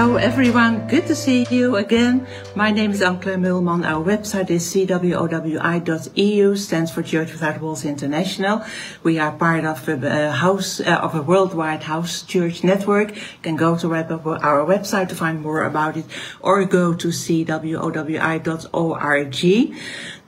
Hello everyone, good to see you again. My name is Ank Kleinmeulman. Our website is cwowi.eu, stands for Church Without Walls International. We are part of a house uh, of a worldwide house church network. You can go to our website to find more about it or go to cwowi.org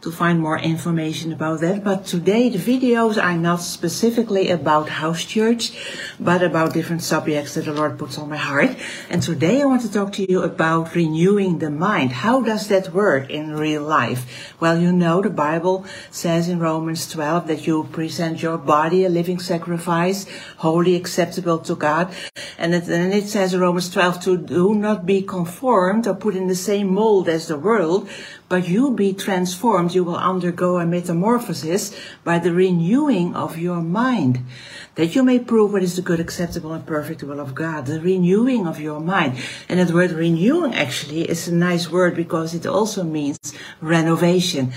to find more information about that. But today the videos are not specifically about house church, but about different subjects that the Lord puts on my heart. And today I want to talk to you about renewing the mind. How does that work in real life? Well, you know the Bible says in Romans 12 that you present your body a living sacrifice, wholly acceptable to God. And then it says in Romans 12 to do not be conformed or put in the same mold as the world, but you'll be transformed, you will undergo a metamorphosis by the renewing of your mind, that you may prove what is the good, acceptable, and perfect will of God. The renewing of your mind. And that word renewing actually is a nice word because it also means renovation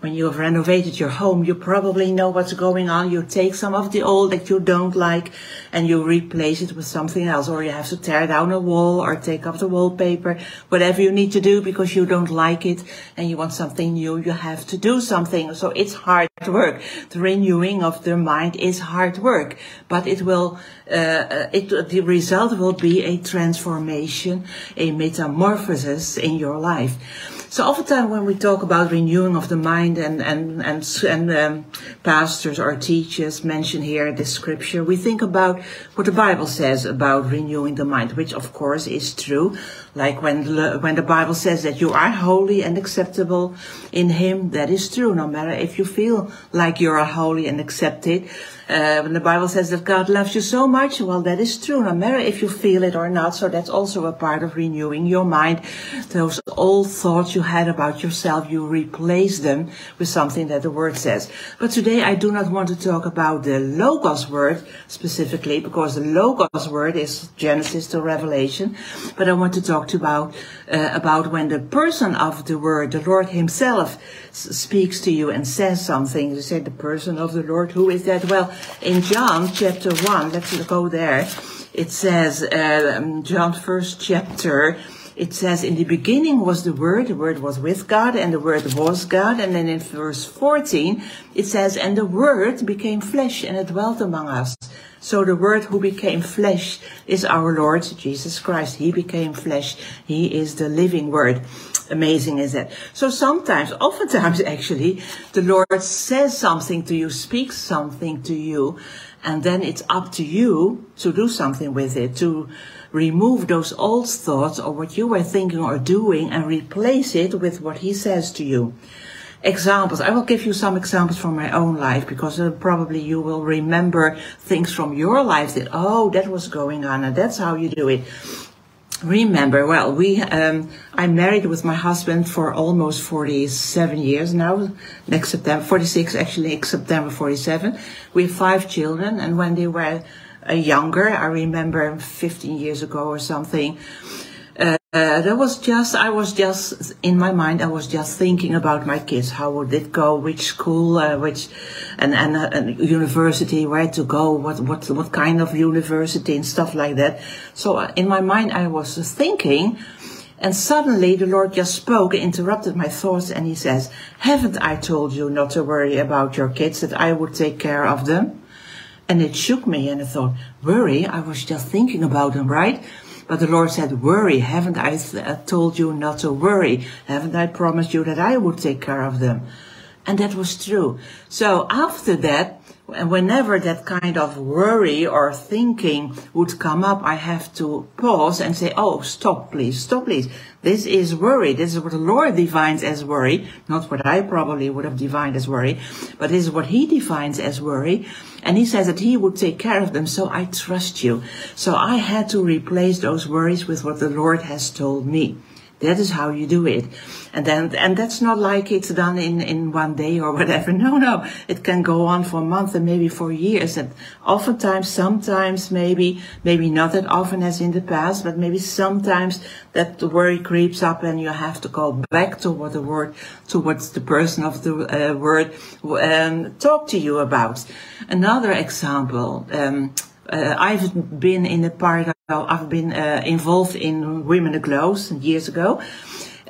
when you have renovated your home, you probably know what's going on. You take some of the old that you don't like and you replace it with something else, or you have to tear down a wall or take off the wallpaper, whatever you need to do because you don't like it and you want something new. You have to do something. So it's hard work. The renewing of the mind is hard work, but it will, uh, it, the result will be a transformation, a metamorphosis in your life. So oftentimes when we talk about renewing of the mind and, and, and, and um, pastors or teachers mention here this scripture, we think about what the Bible says about renewing the mind, which of course is true. Like when the, when the Bible says that you are holy and acceptable in Him, that is true. No matter if you feel like you are holy and accepted, uh, when the Bible says that God loves you so much, well, that is true, no matter if you feel it or not. So that's also a part of renewing your mind. Those old thoughts you had about yourself, you replace them with something that the Word says. But today I do not want to talk about the Logos word specifically, because the Logos word is Genesis to Revelation. But I want to talk about uh, about when the person of the Word, the Lord Himself, speaks to you and says something. You say, the person of the Lord, who is that? Well, in John chapter 1, let's go there. It says, uh, John first chapter, it says, in the beginning was the Word, the Word was with God, and the Word was God. And then in verse 14, it says, and the Word became flesh and it dwelt among us. So the Word who became flesh is our Lord Jesus Christ. He became flesh. He is the living Word. Amazing is that? So sometimes, oftentimes actually, the Lord says something to you, speaks something to you, and then it's up to you to do something with it, to remove those old thoughts or what you were thinking or doing and replace it with what He says to you. Examples. I will give you some examples from my own life because uh, probably you will remember things from your life that, oh, that was going on and that's how you do it remember well we um, i'm married with my husband for almost 47 years now next september 46 actually next september 47 we have five children and when they were uh, younger i remember 15 years ago or something uh, that was just, I was just, in my mind, I was just thinking about my kids. How would it go? Which school, uh, which, and, and, uh, and, university, where to go, what, what, what kind of university and stuff like that. So uh, in my mind, I was thinking, and suddenly the Lord just spoke, interrupted my thoughts, and he says, haven't I told you not to worry about your kids, that I would take care of them? And it shook me, and I thought, worry? I was just thinking about them, right? But the Lord said, worry. Haven't I uh, told you not to worry? Haven't I promised you that I would take care of them? And that was true. So after that, whenever that kind of worry or thinking would come up, I have to pause and say, oh, stop, please, stop, please. This is worry. This is what the Lord defines as worry, not what I probably would have defined as worry, but this is what He defines as worry. And He says that He would take care of them, so I trust you. So I had to replace those worries with what the Lord has told me. That is how you do it. And then, and that's not like it's done in, in one day or whatever. No, no. It can go on for a month and maybe for years. And oftentimes, sometimes maybe, maybe not that often as in the past, but maybe sometimes that the worry creeps up and you have to go back to what the word, towards the person of the uh, word, um, talk to you about. Another example, um, uh, I've been in a part I've been uh, involved in Women Aglow years ago.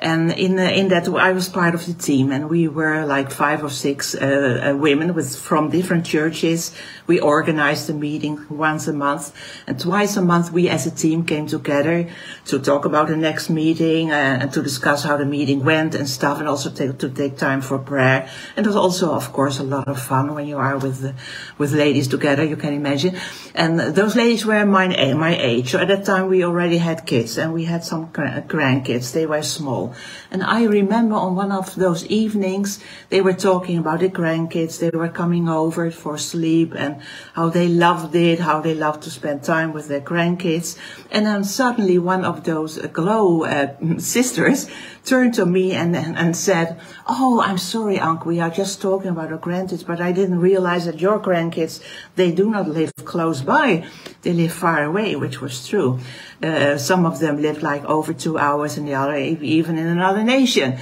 And in uh, in that, I was part of the team, and we were like five or six uh, uh, women with from different churches. We organized a meeting once a month, and twice a month we as a team came together to talk about the next meeting uh, and to discuss how the meeting went and stuff, and also to, to take time for prayer. And it was also, of course, a lot of fun when you are with the, with ladies together. You can imagine. And those ladies were my my age. So at that time we already had kids, and we had some grandkids. They were small. And I remember on one of those evenings, they were talking about the grandkids. They were coming over for sleep and how they loved it, how they loved to spend time with their grandkids. And then suddenly one of those glow uh, sisters turned to me and, and, and said, Oh, I'm sorry, Ank, we are just talking about our grandkids, but I didn't realize that your grandkids, they do not live close by. They live far away, which was true. Uh, some of them lived like over two hours and the other even in another nation.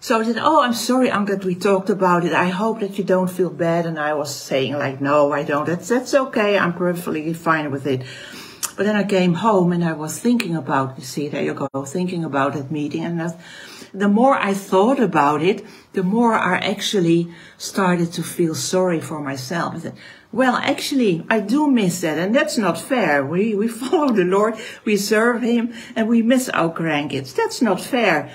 So I said, Oh, I'm sorry, Ank, that we talked about it. I hope that you don't feel bad. And I was saying like, no, I don't. That's, that's okay. I'm perfectly fine with it. But then I came home and I was thinking about, you see, there you go, thinking about that meeting. And that, the more I thought about it, the more I actually started to feel sorry for myself. I said, well, actually, I do miss that, and that's not fair. We, we follow the Lord, we serve Him, and we miss our grandkids. That's not fair.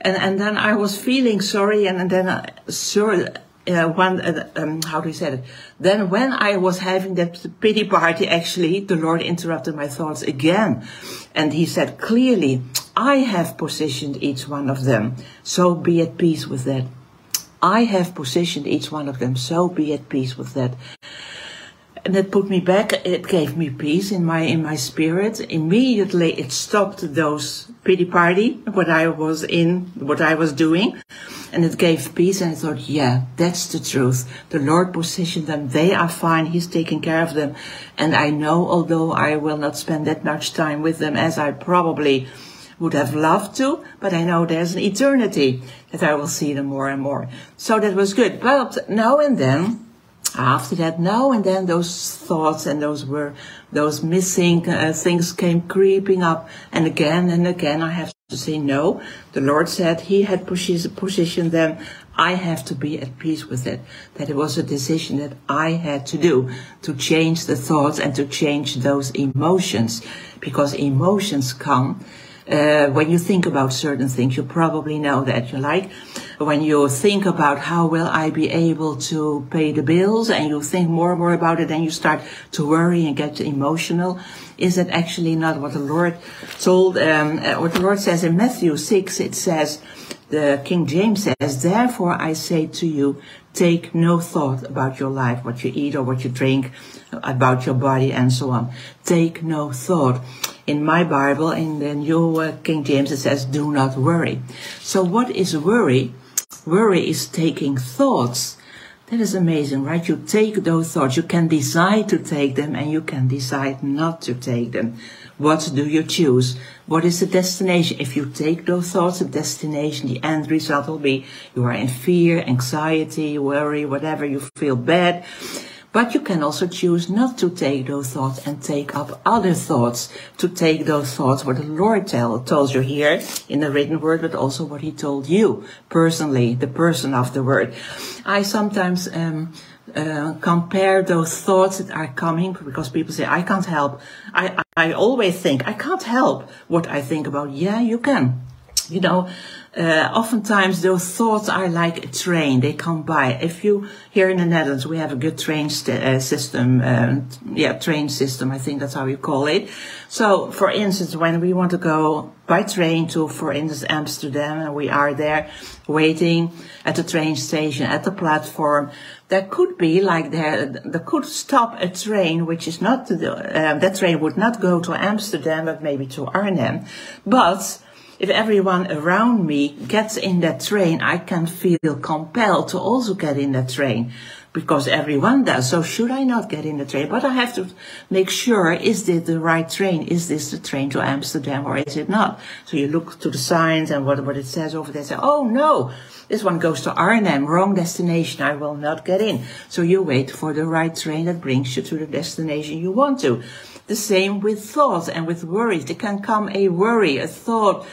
And, and then I was feeling sorry, and, and then, uh, sorry, uh, one, uh, um, how do you say it? Then when I was having that pity party, actually, the Lord interrupted my thoughts again. And he said clearly, I have positioned each one of them. So be at peace with that. I have positioned each one of them. So be at peace with that and it put me back. It gave me peace in my in my spirit. Immediately, it stopped those pity party what I was in, what I was doing, and it gave peace. And I thought, yeah, that's the truth. The Lord positioned them; they are fine. He's taking care of them, and I know, although I will not spend that much time with them as I probably would have loved to, but I know there's an eternity that I will see them more and more. So that was good. But now and then after that, now and then those thoughts and those were those missing uh, things came creeping up, and again and again I have to say no. The Lord said He had positioned them. I have to be at peace with it. That it was a decision that I had to do to change the thoughts and to change those emotions, because emotions come uh, when you think about certain things, you probably know that you like when you think about how will I be able to pay the bills and you think more and more about it and you start to worry and get emotional. Is that actually not what the Lord told, um, uh, what the Lord says in Matthew 6? It says, the King James says, therefore I say to you, take no thought about your life, what you eat or what you drink, about your body and so on. Take no thought in my Bible, in the New uh, King James, it says, do not worry. So what is worry? Worry is taking thoughts. That is amazing, right? You take those thoughts. You can decide to take them and you can decide not to take them. What do you choose? What is the destination? If you take those thoughts, the destination, the end result will be you are in fear, anxiety, worry, whatever, you feel bad. But you can also choose not to take those thoughts and take up other thoughts, to take those thoughts what the Lord tell, you here in the written word, but also what he told you personally, the person of the word. I sometimes, um, uh, compare those thoughts that are coming because people say, I can't help. I, I always think, I can't help what I think about. Yeah, you can. You know, uh, oftentimes those thoughts are like a train. They come by. If you here in the Netherlands, we have a good train uh, system. Uh, yeah, train system. I think that's how you call it. So, for instance, when we want to go by train to, for instance, Amsterdam, and we are there waiting at the train station at the platform, there could be like there, there could stop a train which is not the, uh, that train would not go to Amsterdam, but maybe to Arnhem, but if everyone around me gets in that train, I can feel compelled to also get in that train because everyone does. So should I not get in the train? But I have to make sure, is this the right train? Is this the train to Amsterdam or is it not? So you look to the signs and what, what it says over there. Say, oh no, this one goes to Arnhem, wrong destination. I will not get in. So you wait for the right train that brings you to the destination you want to. The same with thoughts and with worries. There can come a worry, a thought,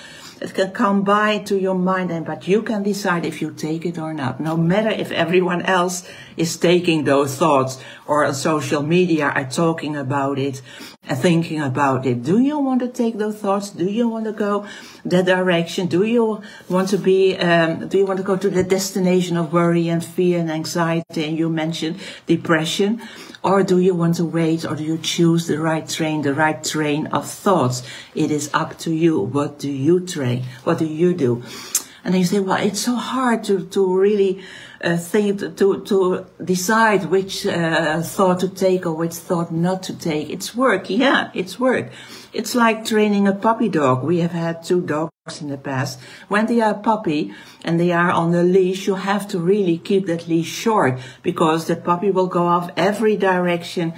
it can come by to your mind, and but you can decide if you take it or not. No matter if everyone else is taking those thoughts or on social media are talking about it and thinking about it. Do you want to take those thoughts? Do you want to go that direction? Do you want to be? Um, do you want to go to the destination of worry and fear and anxiety? And you mentioned depression. Or do you want to wait or do you choose the right train, the right train of thoughts? It is up to you. What do you train? What do you do? And then you say, well, it's so hard to, to really uh, think, to, to decide which uh, thought to take or which thought not to take. It's work. Yeah, it's work. It's like training a puppy dog. We have had two dogs in the past. When they are puppy and they are on the leash, you have to really keep that leash short because the puppy will go off every direction.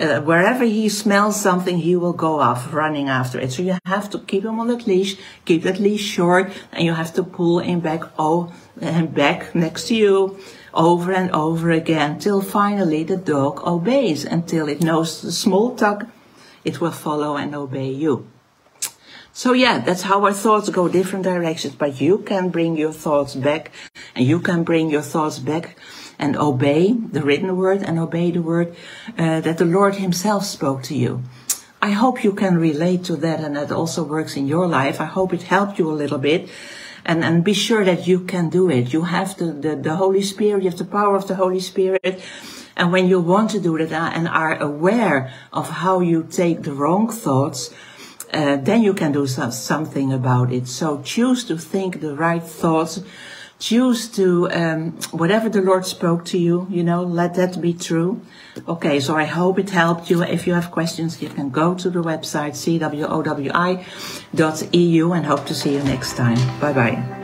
Uh, wherever he smells something, he will go off running after it. So you have to keep him on that leash, keep that leash short, and you have to pull him back, oh, and back next to you over and over again till finally the dog obeys until it knows the small tug it will follow and obey you. So yeah, that's how our thoughts go different directions, but you can bring your thoughts back and you can bring your thoughts back and obey the written word and obey the word uh, that the Lord himself spoke to you. I hope you can relate to that and that also works in your life. I hope it helped you a little bit and, and be sure that you can do it. You have the, the, the Holy Spirit, you have the power of the Holy Spirit and when you want to do that and are aware of how you take the wrong thoughts, uh, then you can do some, something about it. So choose to think the right thoughts. Choose to, um, whatever the Lord spoke to you, you know, let that be true. Okay, so I hope it helped you. If you have questions, you can go to the website cwowi.eu and hope to see you next time. Bye bye.